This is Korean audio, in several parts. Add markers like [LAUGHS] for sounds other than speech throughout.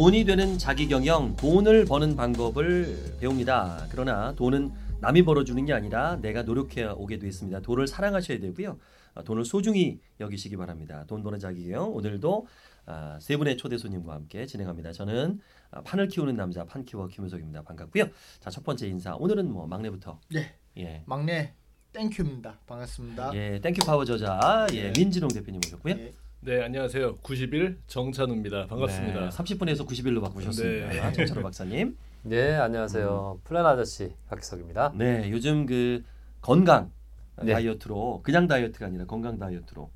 돈이 되는 자기 경영, 돈을 버는 방법을 배웁니다. 그러나 돈은 남이 벌어주는 게 아니라 내가 노력해 오게 됐습니다. 돈을 사랑하셔야 되고요. 아, 돈을 소중히 여기시기 바랍니다. 돈 버는 자기 경영 오늘도 아, 세 분의 초대 손님과 함께 진행합니다. 저는 아, 판을 키우는 남자 판키워 김우석입니다. 반갑고요. 자 첫 번째 인사 오늘은 뭐 막내부터 네, 예. 막내 땡큐입니다. 반갑습니다. 예, 땡큐 파워 저자 예, 예. 민진홍 대표님 오셨고요. 예. 네 안녕하세요 90일 정찬우입니다 반갑습니다 네, 30분에서 90일로 바꾸셨습니다. 네. 정찬호 박사님. [LAUGHS] 네 안녕하세요 플랜 아저씨 박기석입니다. 네, 요즘 그 건강 네. 다이어트로 그냥 다이어트가 아니라 건강 다이어트로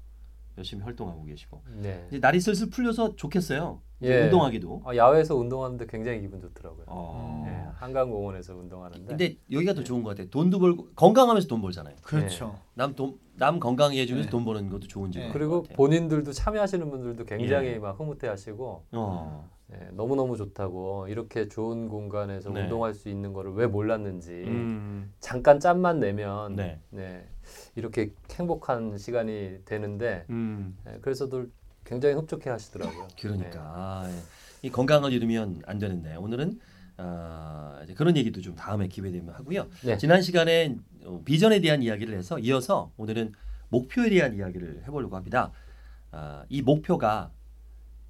열심히 활동하고 계시고 네 이제 날이 슬슬 풀려서 좋겠어요. 예. 운동하기도. 어, 야외에서 운동하는데 굉장히 기분 좋더라고요. 어. 네, 한강 공원에서 운동하는데 근데 여기가 더 좋은 것 같아요. 돈도 벌고 건강하면서 돈 벌잖아요. 그렇죠. 남돈남 건강해 해주면서 네. 돈 버는 것도 좋은 집. 네. 그리고 본인들도 참여하시는 분들도 굉장히 예. 막 흐뭇해하시고 어. 네, 너무 너무 좋다고 이렇게 좋은 공간에서 네. 운동할 수 있는 거를 왜 몰랐는지 음. 잠깐 짬만 내면 네. 네, 이렇게 행복한 시간이 되는데 음. 네, 그래서들 굉장히 흡족해 하시더라고요. 그러니까 아, 예. 이 건강을 잃으면 안 되는데 오늘은 아, 이제 그런 얘기도 좀 다음에 기회 되면 하고요. 네. 지난 시간에 어, 비전에 대한 이야기를 해서 이어서 오늘은 목표에 대한 이야기를 해보려고 합니다. 아, 이 목표가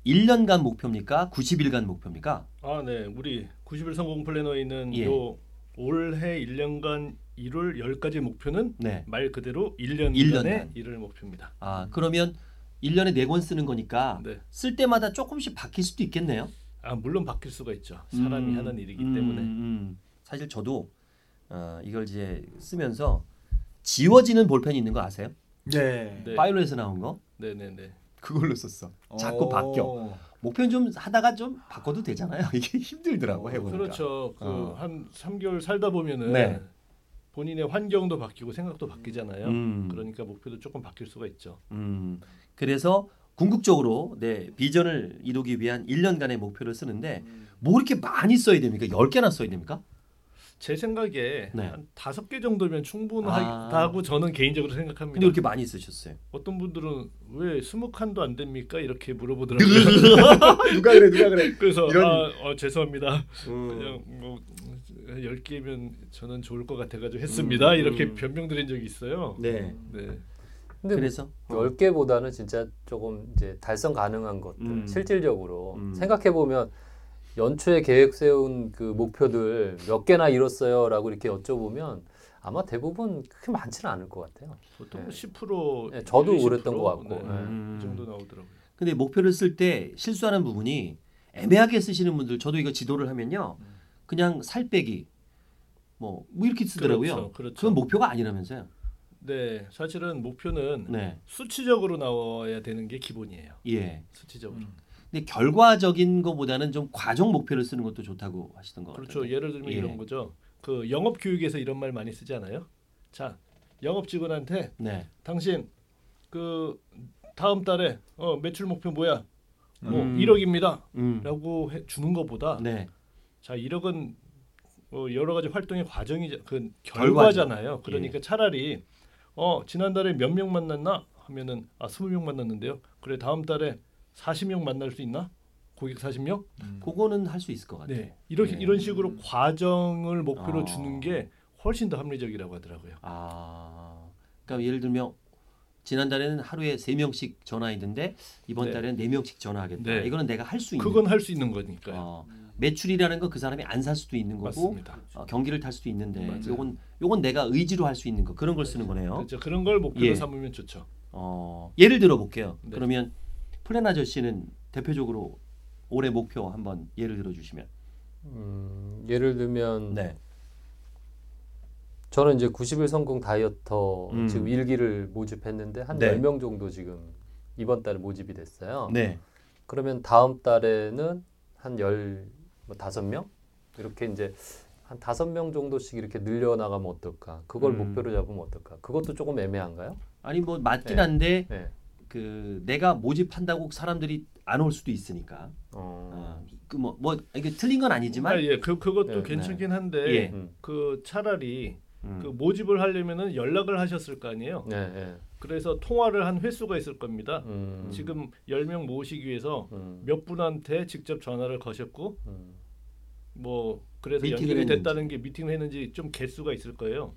1년간 목표입니까? 90일간 목표입니까? 아 네 우리 90일 성공 플래너에 있는 예. 요 올해 1년간 이룰 10가지 목표는 네. 말 그대로 1년간의 1년간. 이룰 목표입니다 아 그러면 1년에 4권 쓰는 거니까 네. 쓸 때마다 조금씩 바뀔 수도 있겠네요. 아 물론 바뀔 수가 있죠 사람이 음, 하는 일이기 음, 때문에 음. 사실 저도 어, 이걸 이제 쓰면서 지워지는 볼펜이 있는 거 아세요? 네. 네. 파일로에서 나온 거 네 네 네 그걸로 썼어. 자꾸 오. 바뀌어. 목표는 좀 하다가 좀 바꿔도 되잖아요. [LAUGHS] 이게 힘들더라고 해보니까. 그렇죠 그 어. 한 3개월 살다 보면은 네. 본인의 환경도 바뀌고 생각도 바뀌잖아요 음. 그러니까 목표도 조금 바뀔 수가 있죠 음, 그래서 궁극적으로 내 비전을 이루기 위한 1년간의 목표를 쓰는데 뭐 이렇게 많이 써야 됩니까? 10개나 써야 됩니까? 제 생각에 네. 한 다섯 개 정도면 충분하다고 저는 개인적으로 생각합니다. 근데 왜 이렇게 많이 쓰셨어요? 어떤 분들은 왜 스무 칸도 안 됩니까? 이렇게 물어보더라고요. [LAUGHS] 누가 그래 누가 그래? 그래서 이런- 아, 어, 죄송합니다. 음. 그냥 뭐 열 개면 저는 좋을 것 같아가지고 했습니다. 음, 이렇게 음. 변명드린 적이 있어요. 네. 네. 근데 그래서 어. 10개보다는 진짜 조금 이제 달성 가능한 것들 음. 실질적으로 음. 생각해 보면 연초에 계획 세운 그 목표들 몇 개나 이뤘어요라고 이렇게 여쭤보면 아마 대부분 그렇게 많지는 않을 것 같아요. 보통 네. 10% 네, 저도 20%, 그랬던 것 같고. 네, 음. 이 정도 나오더라고요. 근데 목표를 쓸 때 실수하는 부분이 애매하게 쓰시는 분들 저도 이거 지도를 하면요. 그냥 살 빼기 뭐, 뭐 이렇게 쓰더라고요. 그렇죠, 그렇죠. 그건 목표가 아니라면서요. 네, 사실은 목표는 네. 수치적으로 나와야 되는 게 기본이에요. 예. 수치적으로. 음. 근데 결과적인 것보다는 좀 과정 목표를 쓰는 것도 좋다고 하시던 것 그렇죠. 같아요. 예를 들면 예. 이런 거죠. 그 영업 교육에서 이런 말 많이 쓰지 않아요? 자, 영업 직원한테 네. 당신 그 다음 달에 어, 매출 목표 뭐야? 뭐 음. 1억입니다. 음. 라고 해, 주는 것보다 네. 자, 1억은 어, 여러 가지 활동의 과정이 그. 결과잖아요. 그러니까 차라리 어, 지난달에 몇 명 만났나 하면은 아, 20명 만났는데요. 그래, 다음 달에 40명 만날 수 있나? 고객 40명? 음. 그거는 할 수 있을 것 같아요. 네. 이렇게 네. 이런 식으로 과정을 목표로 어. 주는 게 훨씬 더 합리적이라고 하더라고요. 아. 그러니까 예를 들면 지난달에는 하루에 세 명씩 전화했는데 이번 네. 달에는 네 명씩 전화하겠다. 네. 이거는 내가 할 수 있는 그건 할 수 있는 거니까요. 어, 매출이라는 건 그 사람이 안 살 수도 있는 거고 맞습니다. 어, 경기를 탈 수도 있는데 맞아요. 요건 요건 내가 의지로 할 수 있는 거 그런 걸 쓰는 거네요. 그렇죠. 그런 걸 목표로 예. 삼으면 좋죠. 어, 예를 들어 볼게요. 네. 그러면 플랜 아저씨는 대표적으로 올해 목표 한번 예를 들어 주시면. 음, 예를 들면 네. 저는 이제 90일 성공 다이어터 음. 지금 일기를 모집했는데 한 네. 10명 정도 지금 이번 달에 모집이 됐어요. 네. 그러면 다음 달에는 한 열, 뭐 다섯 명 이렇게 이제 한 다섯 명 정도씩 이렇게 늘려나가면 어떨까? 그걸 음. 목표로 잡으면 어떨까? 그것도 조금 애매한가요? 아니 뭐 맞긴 네. 한데 네. 그 내가 모집한다고 사람들이 안 올 수도 있으니까. 어. 그뭐뭐 이게 틀린 건 아니지만 아, 예, 그 그것도 네, 괜찮긴 한데 예. 음. 그 차라리 음. 그 모집을 하려면은 연락을 하셨을 거 아니에요. 네, 네. 그래서 통화를 한 횟수가 있을 겁니다. 음. 지금 10명 모으시기 위해서 음. 몇 분한테 직접 전화를 거셨고 음. 뭐 그래서 연결이. 됐다는 게 미팅을 했는지 좀 개수가 있을 거예요.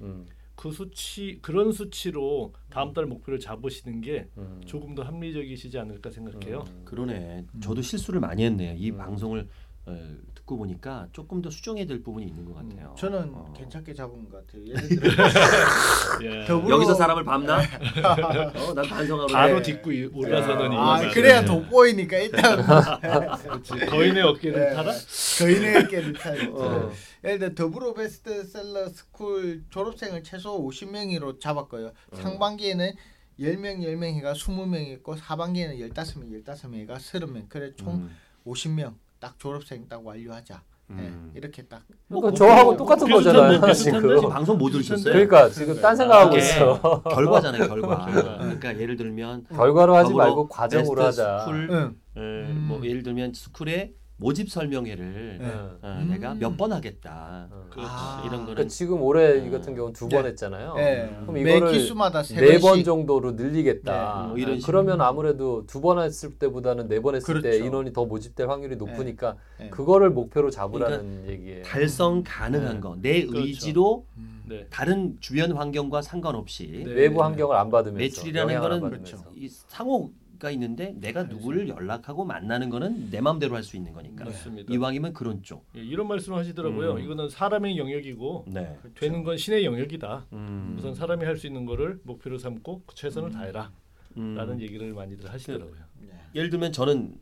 음. 그 수치 그런 수치로 다음 달 목표를 잡으시는 게 음. 조금 더 합리적이시지 않을까 생각해요. 음. 그러네. 저도 실수를 많이 했네요. 이 음. 방송을 어, 듣고 보니까 조금 더 수정해야 될 부분이 있는 것 같아요. 저는 어. 괜찮게 잡은 것 같아요. 예를 들어 [LAUGHS] 예. 더불어- 여기서 사람을 밟나? 어, 난 반성하고 바로 네. 딛고 이- 올라서는 아 이유가 그래야 돋보이니까 일단. [LAUGHS] 거인의 어깨를 네. 타라. 거인의 어깨를 타요. 어. 예를 들어 더불어 베스트셀러 스쿨 졸업생을 최소 50명으로 잡았고요. 상반기에는 10명 10명이가 20명 있고 하반기에는 15명 15명이가 30명. 그래 총 음. 50명 딱 졸업생 딱 완료하자. 음. 예, 이렇게 딱 그러니까 저하고 똑같은 비슷한 거잖아요. 뭐 지금. 방송 못 들으셨어요? 그러니까 지금 딴 생각하고 그게 있어. [LAUGHS] 결과잖아요, 결과. [LAUGHS] 결과. 그러니까 예를 들면 결과로 하지 말고 과정으로 하자. 스쿨, 응. 에, 음. 뭐 예를 들면 스쿨의 모집 설명회를 네. 응. 어, 음. 내가 몇 번 하겠다. 응. 그렇지. 아. 이런 거는 그러니까 지금 올해 이 음. 같은 경우는 두 네. 번 했잖아요. 예. 그럼 매 이거를 기수마다 세네번 정도로 늘리겠다. 네, 뭐 이런 아, 식으로. 그러면 아무래도 두 번 했을 때보다는 네 번 했을 때 그렇죠. 인원이 더 모집될 확률이 높으니까 네. 그거를 목표로 잡으라는 얘기예요. 달성 가능한 네. 거, 내 그렇죠. 의지로 음. 네. 다른 주변 환경과 상관없이 네. 외부 환경을 안 받으면서 매출이라는 거는. 그렇죠. 이 상호 가 있는데 내가 누구를 연락하고 만나는 거는 내 마음대로 할 수 있는 거니까. 맞습니다. 이왕이면 그런 쪽. 예, 이런 말씀을 하시더라고요. 음. 이거는 사람의 영역이고 네. 되는 건 신의 영역이다. 음. 우선 사람이 할 수 있는 거를 목표로 삼고 그 최선을 다해라. 음. 라는 얘기를 많이들 하시더라고요. 네. 예를 들면 저는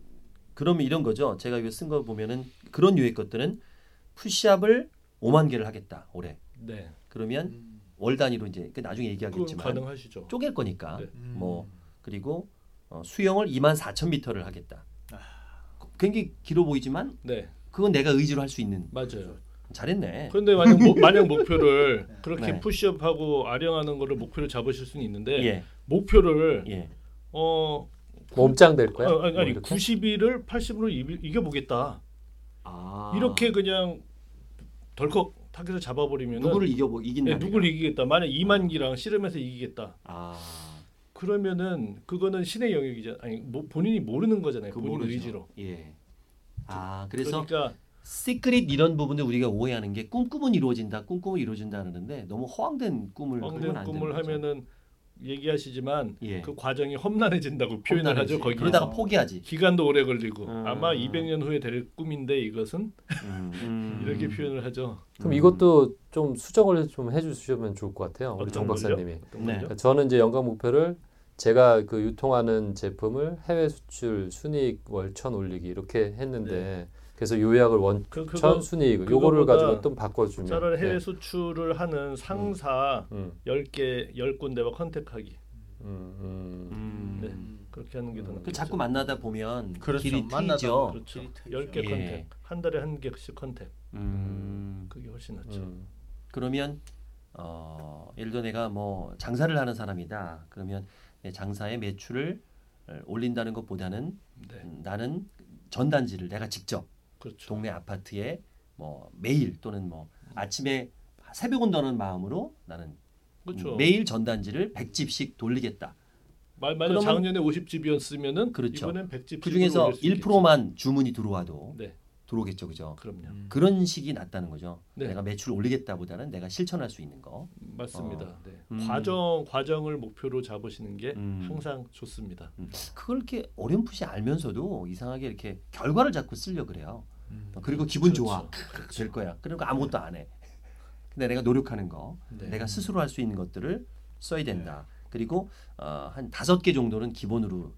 그러면 이런 거죠. 제가 이거 쓴 거 보면은 그런 유의 것들은 푸시업을 5만 개를 하겠다 올해. 네. 그러면 음. 월 단위로 이제 그 나중에 그 얘기하겠지만 가능하시죠. 쪼갤 거니까 네. 음. 뭐 그리고 어, 수영을 2만 4천 미터를 하겠다. 아. 굉장히 길어 보이지만 네. 그건 내가 의지로 할 수 있는. 맞아요. 잘했네. 그런데 만약, 모, 만약 목표를 [LAUGHS] 그렇게 네. 푸시업하고 아령하는 거를 목표로 잡으실 수는 있는데 예, 목표를 예. 어 몸짱 될 거야. 어, 아니, 뭐 아니 이렇게? 90일을 80으로 이겨 보겠다. 아. 이렇게 그냥 덜컥 타겟을 잡아버리면 누구를 이겨 보 이긴다. 네, 누구를 이기겠다. 만약 이만기랑 씨름해서 이기겠다. 아. 그러면은 그거는 신의 영역이잖아. 아니 뭐, 본인이 모르는 거잖아요. 그 본인 모르죠. 의지로. 예. 아, 그래서 그러니까 시크릿 이런 부분들 우리가 오해하는 게 꿈꾸면 이루어진다, 꿈꾸면 이루어진다 하는데 너무 허황된 꿈을 황된 꾸면 안 꿈을 되는 거죠. 하면은 얘기하시지만 예. 그 과정이 험난해진다고 표현을. 하죠. 거기 그러다가 포기하지. 기간도 오래 걸리고 음. 아마 200년 후에 될 꿈인데 이것은 음, [LAUGHS] 음. 이렇게 표현을 하죠. 그럼 음. 이것도 좀 수정을 좀 해주시면 좋을 것 같아요. 우리 정? 박사님이. 네. 그러니까 저는 이제 연간 목표를 제가 그 유통하는 제품을 해외 수출 순이익 월천 올리기 이렇게 했는데 그래서 요약을 월천 그 그거 순이익 요거를 가지고 좀 바꿔주면 차라리 해외 네. 수출을 하는 상사 음, 10개 10군데와 contact하기. 음, 음. 음. 네. 그렇게 하는 게 더 음. 낫죠. 그 자꾸 만나다 보면 그렇죠. 길이 트이죠. 그렇죠. 트이죠. 10개 예. contact. 한 달에 한 개씩 contact. 음. 그게 훨씬 낫죠. 음. 그러면 어, 예를 들어 내가 뭐 장사를 하는 사람이다. 그러면 내 장사의 매출을 어, 올린다는 것보다는 네. 음, 나는 전단지를 내가 직접 그렇죠. 동네 아파트에 뭐 매일 또는 뭐 아침에 새벽 온다는 마음으로 나는 그렇죠. 음, 매일 전단지를 100집씩 돌리겠다. 말 만약 작년에 50집이었으면은 그렇죠. 이번엔 100집 그 중에서 1%만 주문이 들어와도 네. 들어오겠죠, 그죠? 그럼요. 음. 그런 식이 낫다는 거죠. 네. 내가 매출을 올리겠다보다는 내가 실천할 수 있는 거. 맞습니다. 어. 네. 음. 과정 과정을 목표로 잡으시는 게 음. 항상 좋습니다. 음. 그걸 이렇게 어렴풋이 알면서도 이상하게 이렇게 결과를 자꾸 쓰려 그래요. 음. 그리고 기분 그렇죠. 좋아 될 거야. 그리고 아무것도 안 해. 근데 내가 노력하는 거, 네. 내가 스스로 할 수 있는 것들을 써야 된다. 그리고 어, 한 다섯 개 정도는 기본으로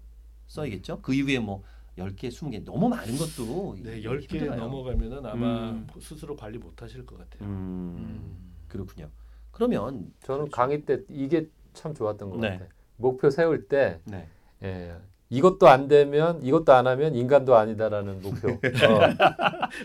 써야겠죠. 그 이후에 뭐 10개, 20개 너무 많은 것도 네, 이게 10개 힘들어요. 넘어가면은 아마 음. 스스로 관리 못 하실 것 같아요. 음, 음. 그렇군요. 그러면 저는 강의 때 이게 참 좋았던 것 네. 같아요. 목표 세울 때 네. 예, 이것도 안 되면 이것도 안 하면 인간도 아니다라는 목표. [LAUGHS] 어.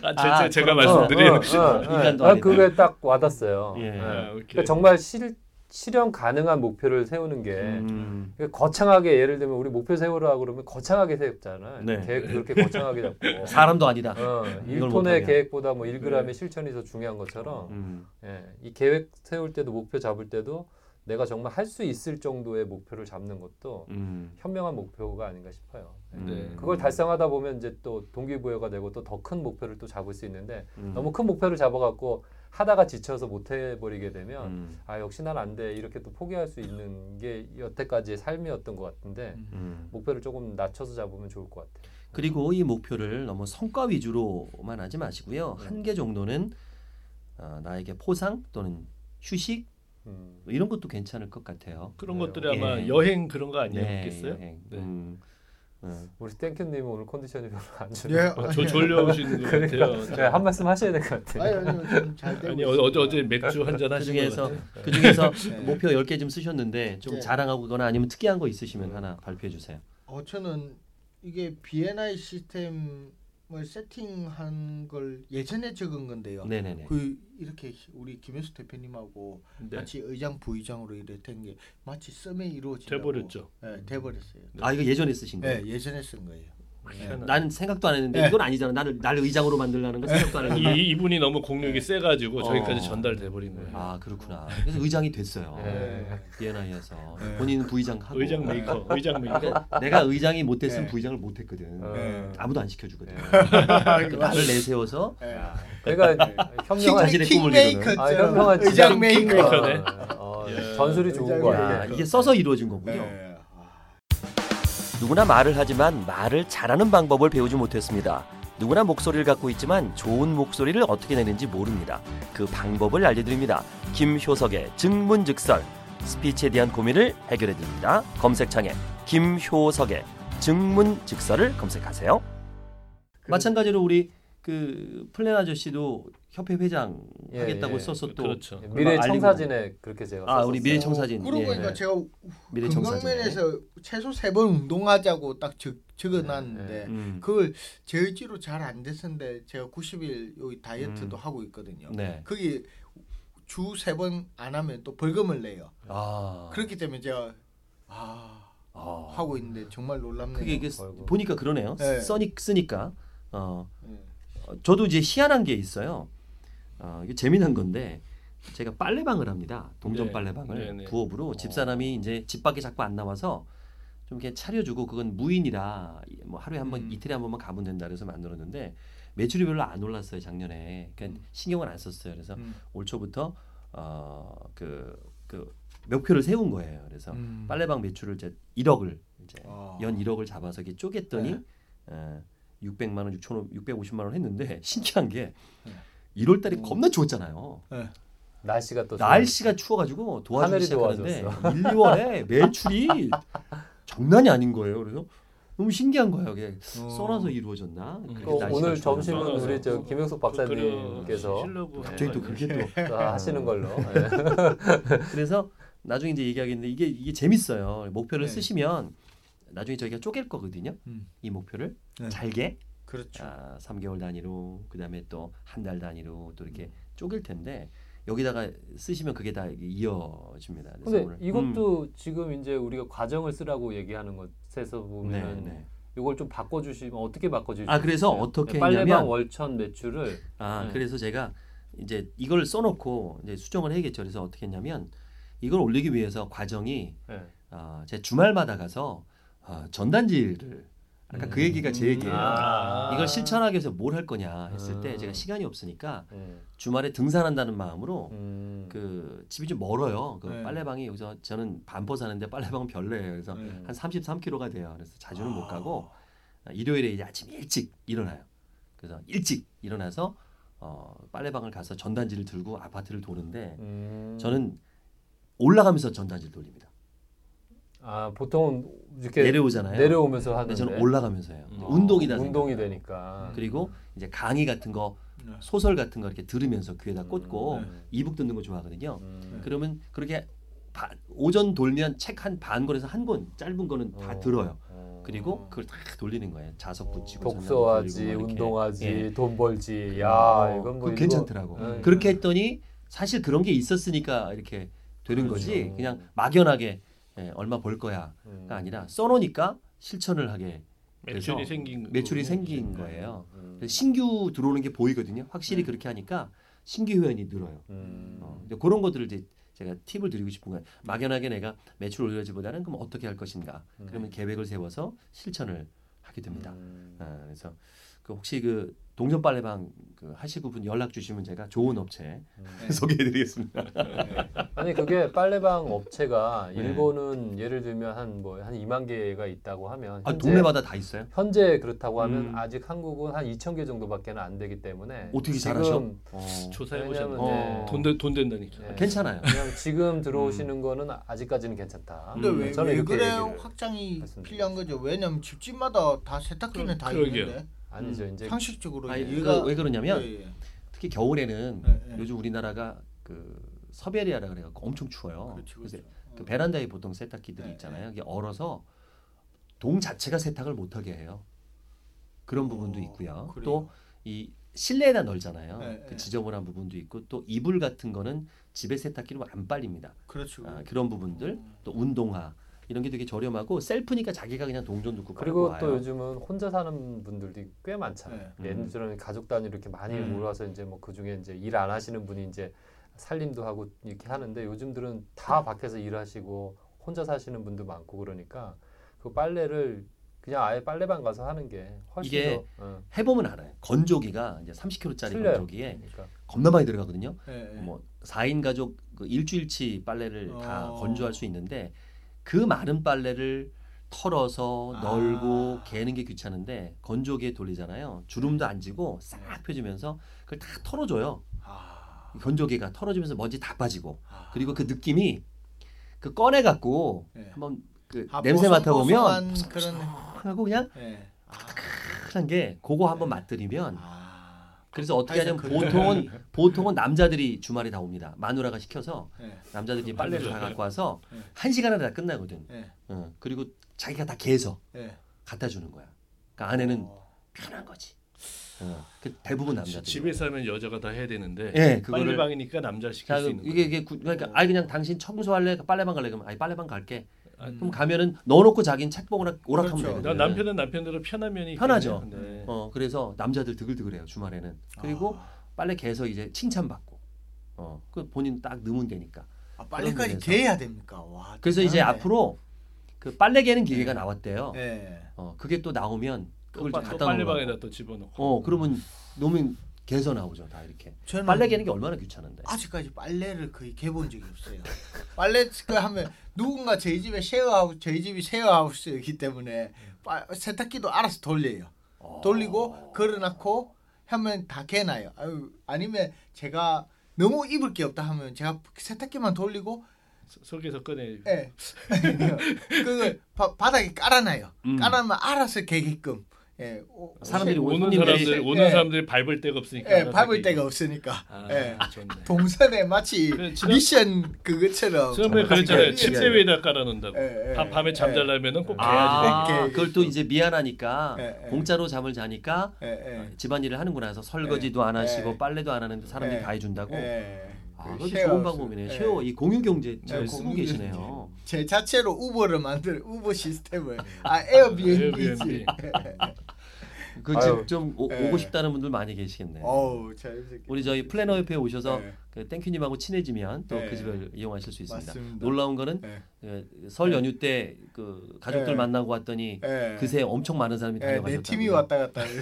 아, 제, 아, 제, 제가 말씀드린 어, 어, 어, 인간도 아, 아니다. 그게 딱 와닿았어요. 예. 예. 아. 그러니까 정말 실, 실현 가능한 목표를 세우는 게 음, 그러니까 거창하게 예를 들면 우리 목표 세우라 그러면 거창하게 세웠잖아요. 네. 계획 그렇게 거창하게 잡고. [LAUGHS] 사람도 아니다. 어, 이걸 1톤의 못하면. 계획보다 뭐 1g의 실천이 더 중요한 것처럼 음, 예, 이 계획 세울 때도 목표 잡을 때도 내가 정말 할 수 있을 정도의 목표를 잡는 것도 음. 현명한 목표가 아닌가 싶어요. 네. 네. 그걸 달성하다 보면 이제 또 동기부여가 되고 또 더 큰 목표를 또 잡을 수 있는데 음. 너무 큰 목표를 잡아갖고 하다가 지쳐서 못 해버리게 되면 음. 아 역시 난 안 돼 이렇게 또 포기할 수 있는 게 여태까지의 삶이었던 것 같은데 음. 목표를 조금 낮춰서 잡으면 좋을 것 같아요. 그리고 이 목표를 너무 성과 위주로만 하지 마시고요. 네. 한개 정도는 어, 나에게 포상 또는 휴식 음. 뭐 이런 것도 괜찮을 것 같아요. 그런 네. 것들이 아마 예. 여행 그런 거 네, 아니었겠어요? 여행. 네. 음. 어. 우리 땡큐님 오늘 컨디션이 별로 안 좋아요. 예. 어, 저 졸려오시는 것 그러니까 같아요. 네, 한 말씀 하셔야 될 것 같아요. 아니 아니 되고 아니 어- 어제 어제 맥주 한잔 그 하신 중에서 것 같아요. 그 중에서 [LAUGHS] 네. 목표 10개 좀 쓰셨는데 좀 네. 자랑하거나 아니면 특이한 거 있으시면 음. 하나 발표해 주세요. 어 저는 이게 BNI 시스템 을 세팅한 걸 예전에 적은 건데요. 네, 네, 네. 그 이렇게 우리 김현수 대표님하고 네. 같이 의장 부의장으로 이래 된게 마치 쓰면 이루어진 돼버렸죠. 네, 돼버렸어요. 아, 이거 예전에 쓰신 거예요? 네, 예전에 쓴 거예요. 희한하네. 나는 생각도 안 했는데 네. 이건 아니잖아. 나를 날 의장으로 만들라는 거 생각도 안 했는데. 이 이분이 너무 공력이 세가지고 어. 저기까지 전달돼 버린 거예요. 아 그렇구나. 그래서 의장이 됐어요. 네. BNI에서 네. 본인은 부의장 하고. 의장 메이커, 의장 메이커. 그러니까 내가 의장이 못했으면 네. 부의장을 못했거든. 네. 아무도 안 시켜주거든. 네. 그러니까 나를 내세워서 네. 그러니까 현명한 자신의 꿈을 이루는. 아, 현명한 의장 지장 메이커. 메이커네. 어, 야. 전술이 좋은 의장 거 메이커. 야, 같아요. 이게 써서 이루어진 거군요. 네. 누구나 말을 하지만 말을 잘하는 방법을 배우지 못했습니다. 누구나 목소리를 갖고 있지만 좋은 목소리를 어떻게 내는지 모릅니다. 그 방법을 알려드립니다. 김효석의 즉문즉설 스피치에 대한 고민을 해결해 드립니다. 검색창에 김효석의 즉문즉설을 검색하세요. 마찬가지로 우리 그 플랜 아저씨도 협회 회장 예, 하겠다고 예. 써서 또 그렇죠. 미래. 청사진에 그렇게 제가 아 우리 썼었어요. 미래 청사진 그러고 예. 보니까 제가 미래 청사진 건강면에서 최소 세 번 운동하자고 딱 적, 적어놨는데 음. 그걸 제 의지로 잘 안 됐었는데 제가 90일 여기 다이어트도 음. 하고 있거든요. 네. 거기 주 세 번 안 하면 또 벌금을 내요. 아 그렇기 때문에 제가 아 아. 하고 있는데 정말 놀랍네요. 그게 이게. 보니까 그러네요. 네. 써니 쓰니까. 어, 저도 이제 희한한 게 있어요. 어, 이게 재미난 건데 제가 빨래방을 합니다. 동전 네. 빨래방을 네, 네. 부업으로 집사람이 이제 집 밖에 자꾸 안 나와서 좀 이렇게 차려주고 그건 무인이라 뭐 하루에 한번 음. 이틀에 한 번만 가면 된다 그래서 만들었는데 매출이 별로 안 올랐어요 작년에. 그러니까 음. 신경을 안 썼어요. 그래서 음. 올 초부터 어그 그 목표를 세운 거예요. 그래서 음. 빨래방 매출을 이제 1억을 이제 아. 연 1억을 잡아서 이렇게 쪼갰더니 네. 어, 600만 원, 6천 650만 원 했는데 신기한 게 네. 1월 달에 음. 겁나 추웠잖아요. 네. 날씨가 또 날씨가 추워가지고 도와주기 시작하는데 도와줬어. 1, 2월에 매출이 장난이 아닌 거예요. 그래서 너무 신기한 거예요. 이게 어. 써놔서 이루어졌나? 음. 오늘. 점심은 좋아서. 우리 저 김영숙 박사님께서 갑자기 또 그렇게 또또 하시는 걸로. 예. 그래서 나중에 이제 얘기하겠는데 이게 이게 재밌어요. 목표를 네. 쓰시면 나중에 저희가 쪼갤 거거든요. 음. 이 목표를 네. 잘게 그렇죠. 아, 3개월 단위로 그다음에 또 한 달 단위로 또 이렇게 쪼갤 텐데 여기다가 쓰시면 그게 다 이어집니다. 그래서 근데 오늘- 이것도 지금 이제 우리가 과정을 쓰라고 얘기하는 것에서 음, 보면 네, 네. 이걸 좀 바꿔주시면 어떻게 바꿔주시죠? 아, 그래서 어떻게 빨래방 월천 매출을 아 네. 그래서 제가 이제 이걸 써놓고 이제 수정을 해야겠죠. 그래서 어떻게 했냐면 이걸 올리기 위해서 과정이 네. 아, 제 주말마다 가서 아, 전단지를 아까 그 얘기가 제 얘기예요. 아. 이걸 실천하기 위해서 뭘 할 거냐 했을 때 음. 제가 시간이 없으니까 네. 주말에 등산한다는 마음으로 음. 그 집이 좀 멀어요. 그 네. 빨래방이 여기서 저는 반포 사는데 빨래방은 별로예요. 그래서 네. 한 33km가 돼요. 그래서 자주는 못 아. 가고 아, 일요일에 이제 아침 일찍 일어나요. 그래서 일찍 일어나서 어, 빨래방을 가서 전단지를 들고 아파트를 도는데 음. 저는 올라가면서 전단지를 돌립니다. 아 보통은 이렇게 내려오잖아요. 내려오면서 하는데 저는 올라가면서 해요. 음. 운동이다. 운동이 생각해요. 되니까. 그리고 이제 강의 같은 거 네. 소설 같은 거 이렇게 들으면서 귀에다 꽂고 네. 이북 듣는 거 좋아하거든요. 음. 그러면 그렇게 바- 오전 돌면 책 한 반 권에서 한 권 짧은 거는 다 어. 들어요. 어. 그리고 그걸 다 돌리는 거예요. 자석 붙이고 독서하지. 운동하지, 예. 돈 벌지. 야 어, 이건 뭐 괜찮더라고. 네. 그렇게 했더니 사실 그런 게 있었으니까 이렇게 되는 그렇죠. 거지. 그냥 막연하게 예, 얼마 벌 거야가 음. 아니라 써놓으니까 실천을 하게 매출이 생긴 매출이. 생긴 네. 거예요. 음. 신규 들어오는 게 보이거든요. 확실히 네. 그렇게 하니까 신규 회원이 늘어요. 음. 어, 그런 것들을 이제 제가 팁을 드리고 싶은 거예요. 막연하게 내가 매출 올려지보다는 그럼 어떻게 할 것인가. 그러면 계획을 세워서 실천을 하게 됩니다. 음. 아, 그래서 그 혹시 그 동전 빨래방 그 하시고 분 연락 주시면 제가 좋은 업체 [LAUGHS] 네. 소개해드리겠습니다. 아니 그게 빨래방 업체가 네. 일본은 예를 들면 한 뭐한 2만 개가 있다고 하면 아 현재, 동네마다 다 있어요? 현재 그렇다고 하면 음. 아직 한국은 한 2천 개 정도밖에는 안 되기 때문에 어떻게 잘하셔? 어, 조사해 왜냐면, 보셨는데 네. 돈, 된- 돈 된다니까. 네. 괜찮아요. 그냥 지금 들어오시는 거는 아직까지는 괜찮다. 근데 음, 왜, 저는 왜 그래 확장이. 필요한 거죠? 왜냐면 집집마다 다 세탁기는 그- 다 그러게요. 있는데 아니죠 이제 상식적으로 아니, 얘가 그, 왜 그러냐면 예, 예. 특히 겨울에는 네, 네. 요즘 우리나라가 그 서베리아라 그래갖고 엄청 추워요. 그렇지, 그래서 그렇지. 그 베란다에 보통 세탁기들이 네, 있잖아요. 이게 얼어서 동 자체가 세탁을 못하게 해요. 그런 부분도 어, 있고요. 그래요? 또이 실내에다 널잖아요. 네, 그 네. 지저분한 부분도 있고 또 이불 같은 거는 집에 세탁기로 안 빨립니다. 그렇죠. 아, 그런 부분들 또 운동화 이런 게 되게 저렴하고 셀프니까 자기가 그냥 동전 넣고 그리고 와요. 또 요즘은 혼자 사는 분들도 꽤 많잖아요. 네. 예전에 가족 단위로 이렇게 많이 음. 모여서 이제 뭐 그 중에 이제 일 안 하시는 분이 이제 살림도 하고 이렇게 하는데 요즘들은 다 밖에서 일하시고 혼자 사시는 분도 많고 그러니까 그 빨래를 그냥 아예 빨래방 가서 하는 게 훨씬 이게 더 어, 해보면 알아요. 건조기가 이제 30kg짜리 틀려요. 건조기에 그러니까 겁나 많이 들어가거든요. 예, 예. 뭐 4인 가족 그 일주일치 빨래를 다 어. 건조할 수 있는데 그 많은 빨래를 털어서 아. 널고 개는 게 귀찮은데 건조기에 돌리잖아요. 주름도 안 지고 싹 펴지면서 그걸 다 털어줘요. 아, 건조기가 털어주면서 먼지 다 빠지고 아. 그리고 그 느낌이 그 꺼내 갖고 네. 한번 그 아, 냄새 맡아 보면 그런 하고 그냥 예. 아, 큰게 그거 한번 네. 맛들이면 아. 그래서 어떻게 하냐면 그- 보통은 보통은 남자들이 주말에 다 옵니다. 마누라가 시켜서 예. 남자들이 빨래를 다 갖고 와서 네. 한 시간 안에 다 끝나거든. 예. 어, 그리고 자기가 다 개서 예. 갖다 주는 거야. 그러니까 아내는 어. 편한 거지. 어, 그 대부분 남자들. 집에 사면 여자가 다 해야 되는데 예, 그거를 빨래방이니까 남자 시킬 자, 수 있는 이게 이게 구- 그러니까 아이 그냥 당신 청소할래? 빨래방 갈래? 그러면 아이 빨래방 갈게. 아, 그럼 가면은 넣어놓고 자기는 책봉을 오락하면 그렇죠. 되거든. 나 남편은 남편대로 편한 면이 편하죠. 네. 어 그래서 남자들 드글드글해요 주말에는. 그리고 아, 빨래 개서 이제 칭찬받고. 어그 본인 딱 넣으면 되니까. 아, 빨래까지 개야 됩니까? 와. 그래서 이제 대단하네. 앞으로 그 빨래 개는 기계가 나왔대요. 예. 어 그게 또 나오면 또, 그걸 또 갖다 놓으면 빨래방에다 또 집어넣고. 어 그러면 놓으면 개서 나오죠 다 이렇게. 저는 빨래 개는 게 얼마나 귀찮은데. 아직까지 빨래를 거의 개본 적이 없어요. 빨래 그 하면 누군가 저희 집에 쉐어하우스 저희 집이 쉐어하우스이기 때문에 빠- 세탁기도 알아서 돌려요. 어. 돌리고 걸어놓고 하면 다 개나요. 아유, 아니면 제가 너무 입을 게 없다 하면 제가 세탁기만 돌리고 서- 속에서 꺼내. 예. [LAUGHS] 그걸 바, 바닥에 깔아놔요. 음. 깔아놓으면 알아서 개게끔. 예. 오- 사람들이 오는 사람들 오는 예. 사람들이 밟을 데가 없으니까. 예, 밟을. 데가 없으니까. 아, 예. 좋네. 동선에 마치 그 지난- 미션 그것처럼 처음에 아, 그랬잖아요. 예, 침대 예. 위에다 깔아놓는다고. 예, 예, 밤, 밤에 예. 잠잘라면은 꼭 아, 개야지. 개- 그걸 또 이제 미안하니까 예, 예. 공짜로 잠을 자니까 예, 예. 집안일을 하는구나 해서 설거지도 안 하시고 예. 빨래도 안 하는데 사람들이 예. 다 해준다고. 예. 아, 그 그것도 share 좋은. 방법이네. 예. share 이 공유 경제 잘 예, 쓰고 계시네요. 제 자체로 우버를 만들 우버 시스템을 아 에어비앤비지. 에어비앤비. 그 아유. 집 좀 예. 오고 싶다는 분들 많이 계시겠네. 어우. 우리 저희 플래너 협회에 오셔서 예. 그 땡큐님하고 친해지면 또 그 네. 집을 이용하실 수 있습니다. 맞습니다. 놀라운 거는 예. 그 설 연휴 때 그 가족들 네. 만나고 왔더니 예. 그새 엄청 많은 사람이 예, 다녀가셨다고. 네 팀이 왔다 갔다. [LAUGHS]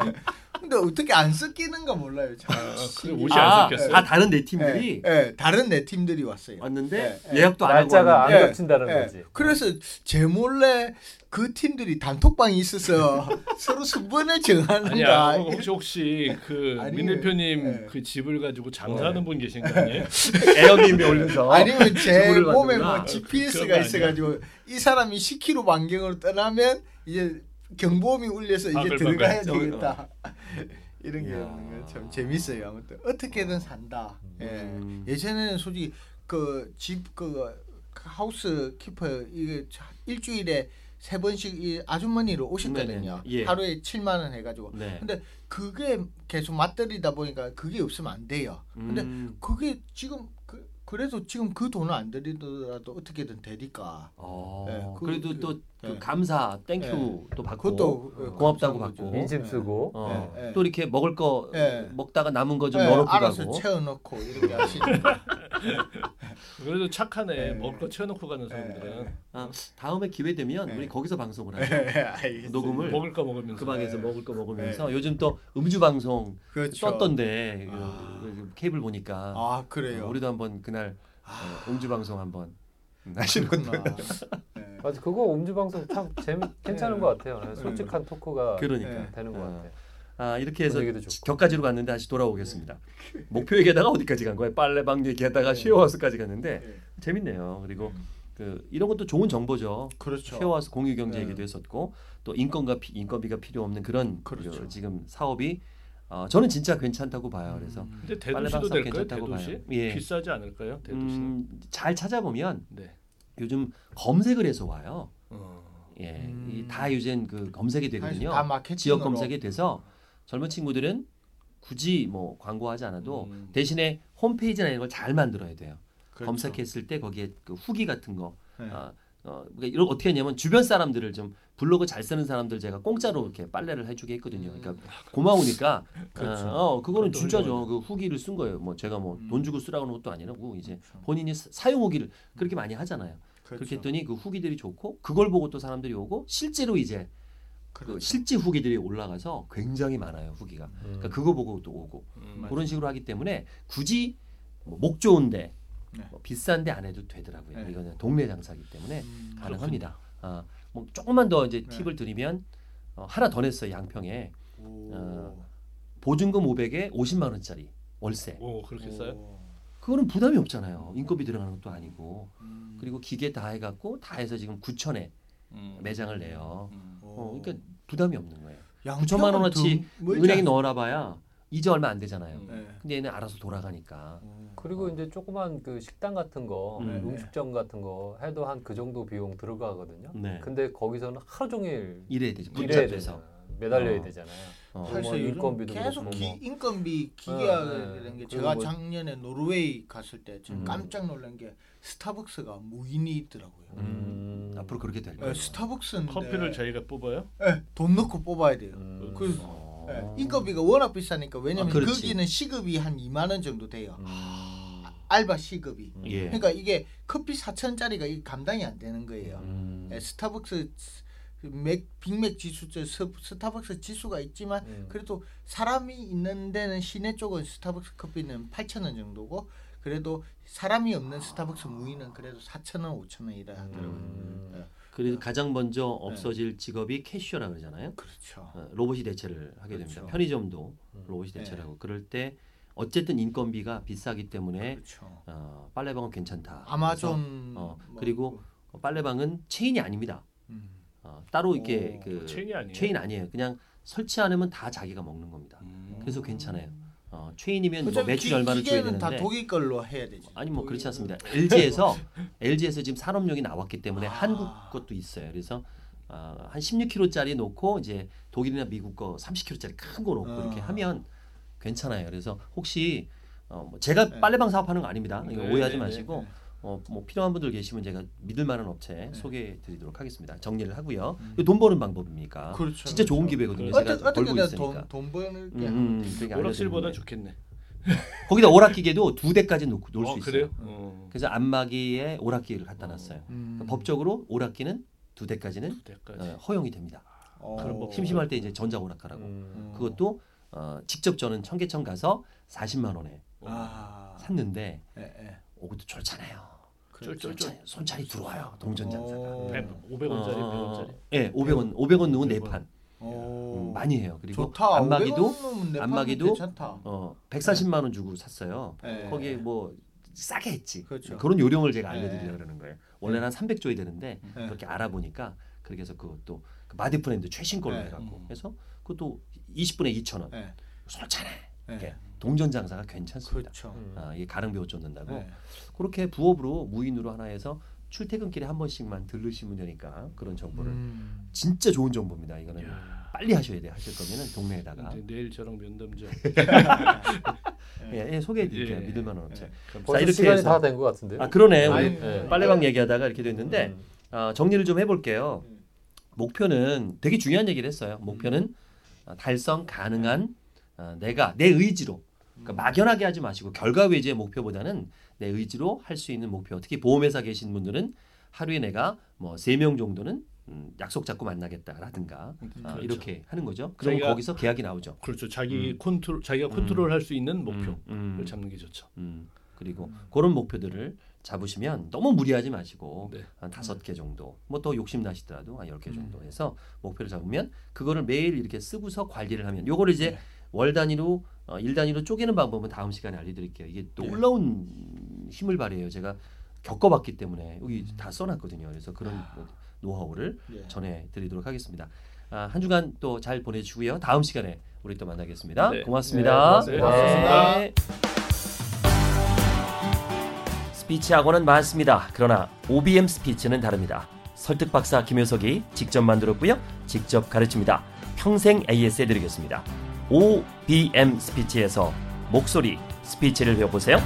[LAUGHS] 근데 어떻게 안 섞이는가 몰라요. 참. 아, 그래, 옷이 아, 안 섞였어요. 아 다른 내 팀들이 예, 예, 다른 내 팀들이 왔어요. 왔는데 예, 예. 예약도 안 하고 날짜가 안 왔는데 예. 겹친다는 예. 거지. 그래서 제 몰래 그 팀들이 단톡방이 있어서 [LAUGHS] 서로 아니야 정하는가. 혹시 혹시 그 민 대표님 예. 그 집을 가지고 장사하는 분 계신 거 아니에요? [LAUGHS] 에어비앤비 올려서 아니면 제 [LAUGHS] 몸에. 뭐 GPS가 있어가지고 이 사람이 10km 반경으로 떠나면 이제 경보음이 울려서 이제 들어가야. 되겠다. [LAUGHS] 이런 게. 없는 거참 재밌어요. 아무튼 어떻게든 산다. 예. 음. 예전에는 솔직히 그 집그 하우스 키퍼 이게 자- 일주일에 세 번씩 이 아주머니를 오셨거든요. 예. 하루에 7만 원 해가지고. 네. 근데 그게 계속 맞들이다 보니까 그게 없으면 안 돼요. 근데 음. 그게 지금 그 그래도 지금 그 돈을 안 들이더라도 어떻게든 되니까. 어, 예, 그- 그래도 그- 또 그 예. 감사 thank you 또 받고 그것도 예, 고맙다고. 받고. 인심 쓰고 어, 예, 예. 또 이렇게 먹을 거 예. 먹다가 남은 거 좀 예, 넣어놓고 알아서 가고 채워넣고 이렇게 하시니까. [LAUGHS] [LAUGHS] 그래도 착하네. 네. 먹을 거 채워놓고 가는 사람들은 네. 아, 다음에 기회 되면 네. 우리 거기서 방송을 하죠. 알겠습니다. 녹음을 먹을 거 먹으면서. 그 방에서 네. 먹을 거 먹으면서 요즘 또 음주 방송 그렇죠. 떴던데 아. 그 케이블 보니까 아 그래요. 어, 우리도 한번 그날 아, 어, 음주 방송 한번 하시는 그렇구나. 네. 맞아 그거 음주 방송 참 재미 괜찮은 네. 것 같아요. 솔직한 토크가 그러니까 네. 되는 것 아. 같아요. 아 이렇게 해서. 격가지로 갔는데 다시 돌아오겠습니다. 목표 얘기하다가 어디까지 간 거예요? 빨래방 얘기하다가 네. 쉐어하우스까지 갔는데 네. 재밌네요. 그리고 그 이런 것도 좋은 정보죠. 그렇죠. 쉐어하우스 공유 경제 네. 얘기도 했었고 또 인건과 피, 인건비가 필요 없는 그런 그렇죠. 그 지금 사업이 어, 저는 진짜 괜찮다고 봐요. 그래서 음. 근데 빨래 대도시도 될까요? 괜찮다고 대도시? 봐요. 예. 비싸지 않을까요? 대도시는. 음, 잘 찾아보면 네. 요즘 검색을 해서 와요. 어. 예, 음. 이다 요즘 그 검색이 되거든요. 지역 검색이 돼서 젊은 친구들은 굳이 뭐 광고하지 않아도 음. 대신에 홈페이지나 이런 걸 잘 만들어야 돼요. 그렇죠. 검색했을 때 거기에 그 후기 같은 거, 네. 아, 어, 그러니까 이런 어떻게 했냐면 주변 사람들을 좀 블로그 잘 쓰는 사람들 제가 공짜로 이렇게 빨래를 해주게 했거든요. 그러니까 고마우니까 음. [LAUGHS] 그렇죠. 어, 어, 그거는 진짜죠. 그 후기를 쓴 거예요. 뭐 제가 뭐돈 음. 주고 쓰라고 하는 것도 아니라고 이제 그렇죠. 본인이 사- 사용 후기를 그렇게 많이 하잖아요. 그렇죠. 그렇게 했더니 그 후기들이 좋고 그걸 보고 또 사람들이 오고 실제로 이제 그 그렇죠. 실제 후기들이 올라가서 굉장히 많아요 후기가. 음. 그러니까 그거 보고 또 오고 음. 그런 식으로 하기 때문에 굳이 뭐 목 좋은데 네. 뭐 비싼데 안 해도 되더라고요. 네. 이거는 동네 장사기 때문에 음, 가능합니다. 아, 뭐 조금만 더 이제 네. 팁을 드리면 어, 하나 더 냈어요 양평에 오. 어, 보증금 500에 50만 원짜리 월세. 오 그렇게? 오. 그거는 부담이 없잖아요. 인건비 들어가는 것도 아니고 음. 그리고 기계 다 해갖고 다 해서 지금 9천에 음. 매장을 내요. 음. 어, 그러니까 부담이 없는 거예요. 양평은 9천만 원어치 은행에 않- 넣어놔봐야 이제 얼마 안 되잖아요. 음. 네. 근데 얘는 알아서 돌아가니까. 오. 그리고 이제 조그만 그 식당 같은 거, 음. 음. 식점 같은 거 해도 한 그 정도 비용 들어가거든요. 네. 근데 거기서는 하루 종일 이래야 되지. 일해야 붙잡혀서. 매달려야 어. 되잖아요. 어. 뭐 사실 인건비도 계속 그렇고 기, 뭐. 인건비 기계화 네, 네. 게 제가 뭐- 작년에 노르웨이 갔을 때 음. 깜짝 놀란 게 스타벅스가 무인이 있더라고요. 음, 앞으로 그렇게 될 거예요. 네, 스타벅스인데 커피를 저희가 뽑아요? 네, 돈 넣고 뽑아야 돼요. 음. 그 어. 네, 인건비가 워낙 비싸니까 왜냐면 아. 거기는 시급이 한 2만 원 정도 돼요. 음. 알바 시급이. 예. 그러니까 이게 커피 4천짜리가 이게 감당이 안 되는 거예요. 음. 네, 스타벅스 맥 빅맥 지수 저 스- 스타벅스 지수가 있지만 음. 그래도 사람이 있는 데는 시내 쪽은 스타벅스 커피는 8,000원 정도고 그래도 사람이 없는 스타벅스 무인은 그래도 4,000원, 5,000원 이래 하더라고요. 음. 네. 그래서 가장 먼저 없어질 직업이 캐셔라 그러잖아요. 그렇죠. 어, 로봇이 대체를 하게 됩니다. 그렇죠. 편의점도 음. 로봇이 네. 대체를 하고 그럴 때 어쨌든 인건비가 비싸기 때문에 그렇죠. 어, 빨래방은 괜찮다. 아마존 어, 뭐 그리고 그- 빨래방은 체인이 아닙니다. 음. 어, 따로 이렇게 오, 그 체인이 아니에요. 체인 아니에요. 그냥 설치해 놓으면 다 자기가 먹는 겁니다. 음. 그래서 괜찮아요. 어, 체인이면 뭐 매출 기- 얼마를 줘야 기계는 다 되는데 독일 걸로 해야 되지. 아니 뭐 그렇지 않습니다. LG에서 LG에서 [LAUGHS] 지금 산업용이 나왔기 때문에 아. 한국 것도 있어요. 그래서 어, 한 16kg짜리 놓고 이제 독일이나 미국 거 30kg짜리 큰 거 놓고 아. 이렇게 하면 괜찮아요. 그래서 혹시 어, 뭐 제가 네. 빨래방 사업하는 거 아닙니다. 이거 네, 오해하지 네, 마시고 네. 어, 뭐 필요한 분들 계시면 제가 믿을 만한 업체 네. 소개해 드리도록 하겠습니다. 정리를 하고요. 음. 돈 버는 방법입니까? 그렇죠. 진짜 좋은 그렇죠. 기회거든요. 그렇죠. 제가 어떻게 어떻게 벌고 든 있으니까. 돈, 돈 버는 음, 게 음, 오락실보다 알려드리는 좋겠네. [LAUGHS] 거기다 오락기계도 두 대까지 놓고 놀수 어, 있어요. 그래요? 어. 그래서 안마기에 오락기를 갖다 놨어요. 음. 그러니까 법적으로 오락기는 두 대까지는 두 대까지. 어, 허용이 됩니다. 어. 그럼 뭐 심심할 때 이제 전자 오락하라고. 음. 그것도 어, 직접 저는 청계천 가서 40만 원에 아. 샀는데 예, 예. 오, 그것도 좋잖아요. 그렇죠. 손차리, 손차리 들어와요. 동전 장사가. 오. 백- 500원짜리, 어, 100원짜리. 예, 500원, 500원 넣은 네 500원. 판 오. 음, 많이 해요. 그리고 좋다. 안마기도 500원 넣으면 내 안마기도 괜찮다. 어 140만 원 주고 샀어요. 네. 거기에 뭐 싸게 했지. 그렇죠. 런 요령을 제가 네. 알려드리려 고 그러는 거예요. 원래는 한 300 줘야 되는데 네. 그렇게 알아보니까 그렇게 해서 그것도 그 마디 브랜드 최신 걸로 네. 해갖고 음. 해서 그것도 20분에 2천 원. 네. 솔찬해. 네. 동전 장사가 괜찮습니다. 그렇죠. 음. 아, 이게 가랑비옷 쫓는다고 네. 그렇게 부업으로 무인으로 하나 해서 출퇴근길에 한 번씩만 들르시면 되니까 그런 정보를 음. 진짜 좋은 정보입니다. 이거는 야. 빨리 하셔야 돼요. 하실 거면은 동네에다가 내일 저랑 면담죠. 예, 예, 소개해 드릴게요. 예. 믿을 만한 업체. 네. 자, 벌써 이렇게 시간이 다 된 것 같은데요. 아 그러네. 우리 아니, 네. 빨래방 얘기하다가 이렇게 됐는데 음. 어, 정리를 좀 해볼게요. 음. 목표는 되게 중요한 얘기를 했어요. 목표는 어, 달성 가능한 어, 내가 내 의지로 그러니까 막연하게 하지 마시고 결과 위주의 목표보다는 내 의지로 할 수 있는 목표. 특히 보험회사 계신 분들은 하루에 내가 뭐 세 명 정도는 음, 약속 잡고 만나겠다라든가 아, 그렇죠. 이렇게 하는 거죠. 자기가- 거기서 계약이 나오죠. 그렇죠. 자기 음. 컨트롤 자기가 컨트롤할 수 있는 목표를 음, 음, 잡는 게 좋죠. 음. 그리고 그런 목표들을 잡으시면 너무 무리하지 마시고 네. 한 다섯 개 정도, 뭐더 욕심 나시더라도 한 열개 음. 정도 해서 목표를 잡으면 그거를 매일 이렇게 쓰고서 관리를 하면 요거를 이제 네. 월 단위로 어, 일 단위로 쪼개는 방법은 다음 시간에 알려드릴게요. 이게 네. 놀라운 힘을 발휘해요. 제가 겪어봤기 때문에 여기 음. 다 써놨거든요. 그래서 그런 노하우를 예. 전해드리도록 하겠습니다. 아, 한 주간 또 잘 보내주고요. 다음 시간에 우리 또 만나겠습니다. 네. 고맙습니다. 네, 고맙습니다. 네. 스피치 학원은 많습니다. 그러나 OBM 스피치는 다릅니다. 설득 박사 김효석이 직접 만들었고요. 직접 가르칩니다. 평생 AS 해드리겠습니다. OBM 스피치에서 목소리 스피치를 배워보세요.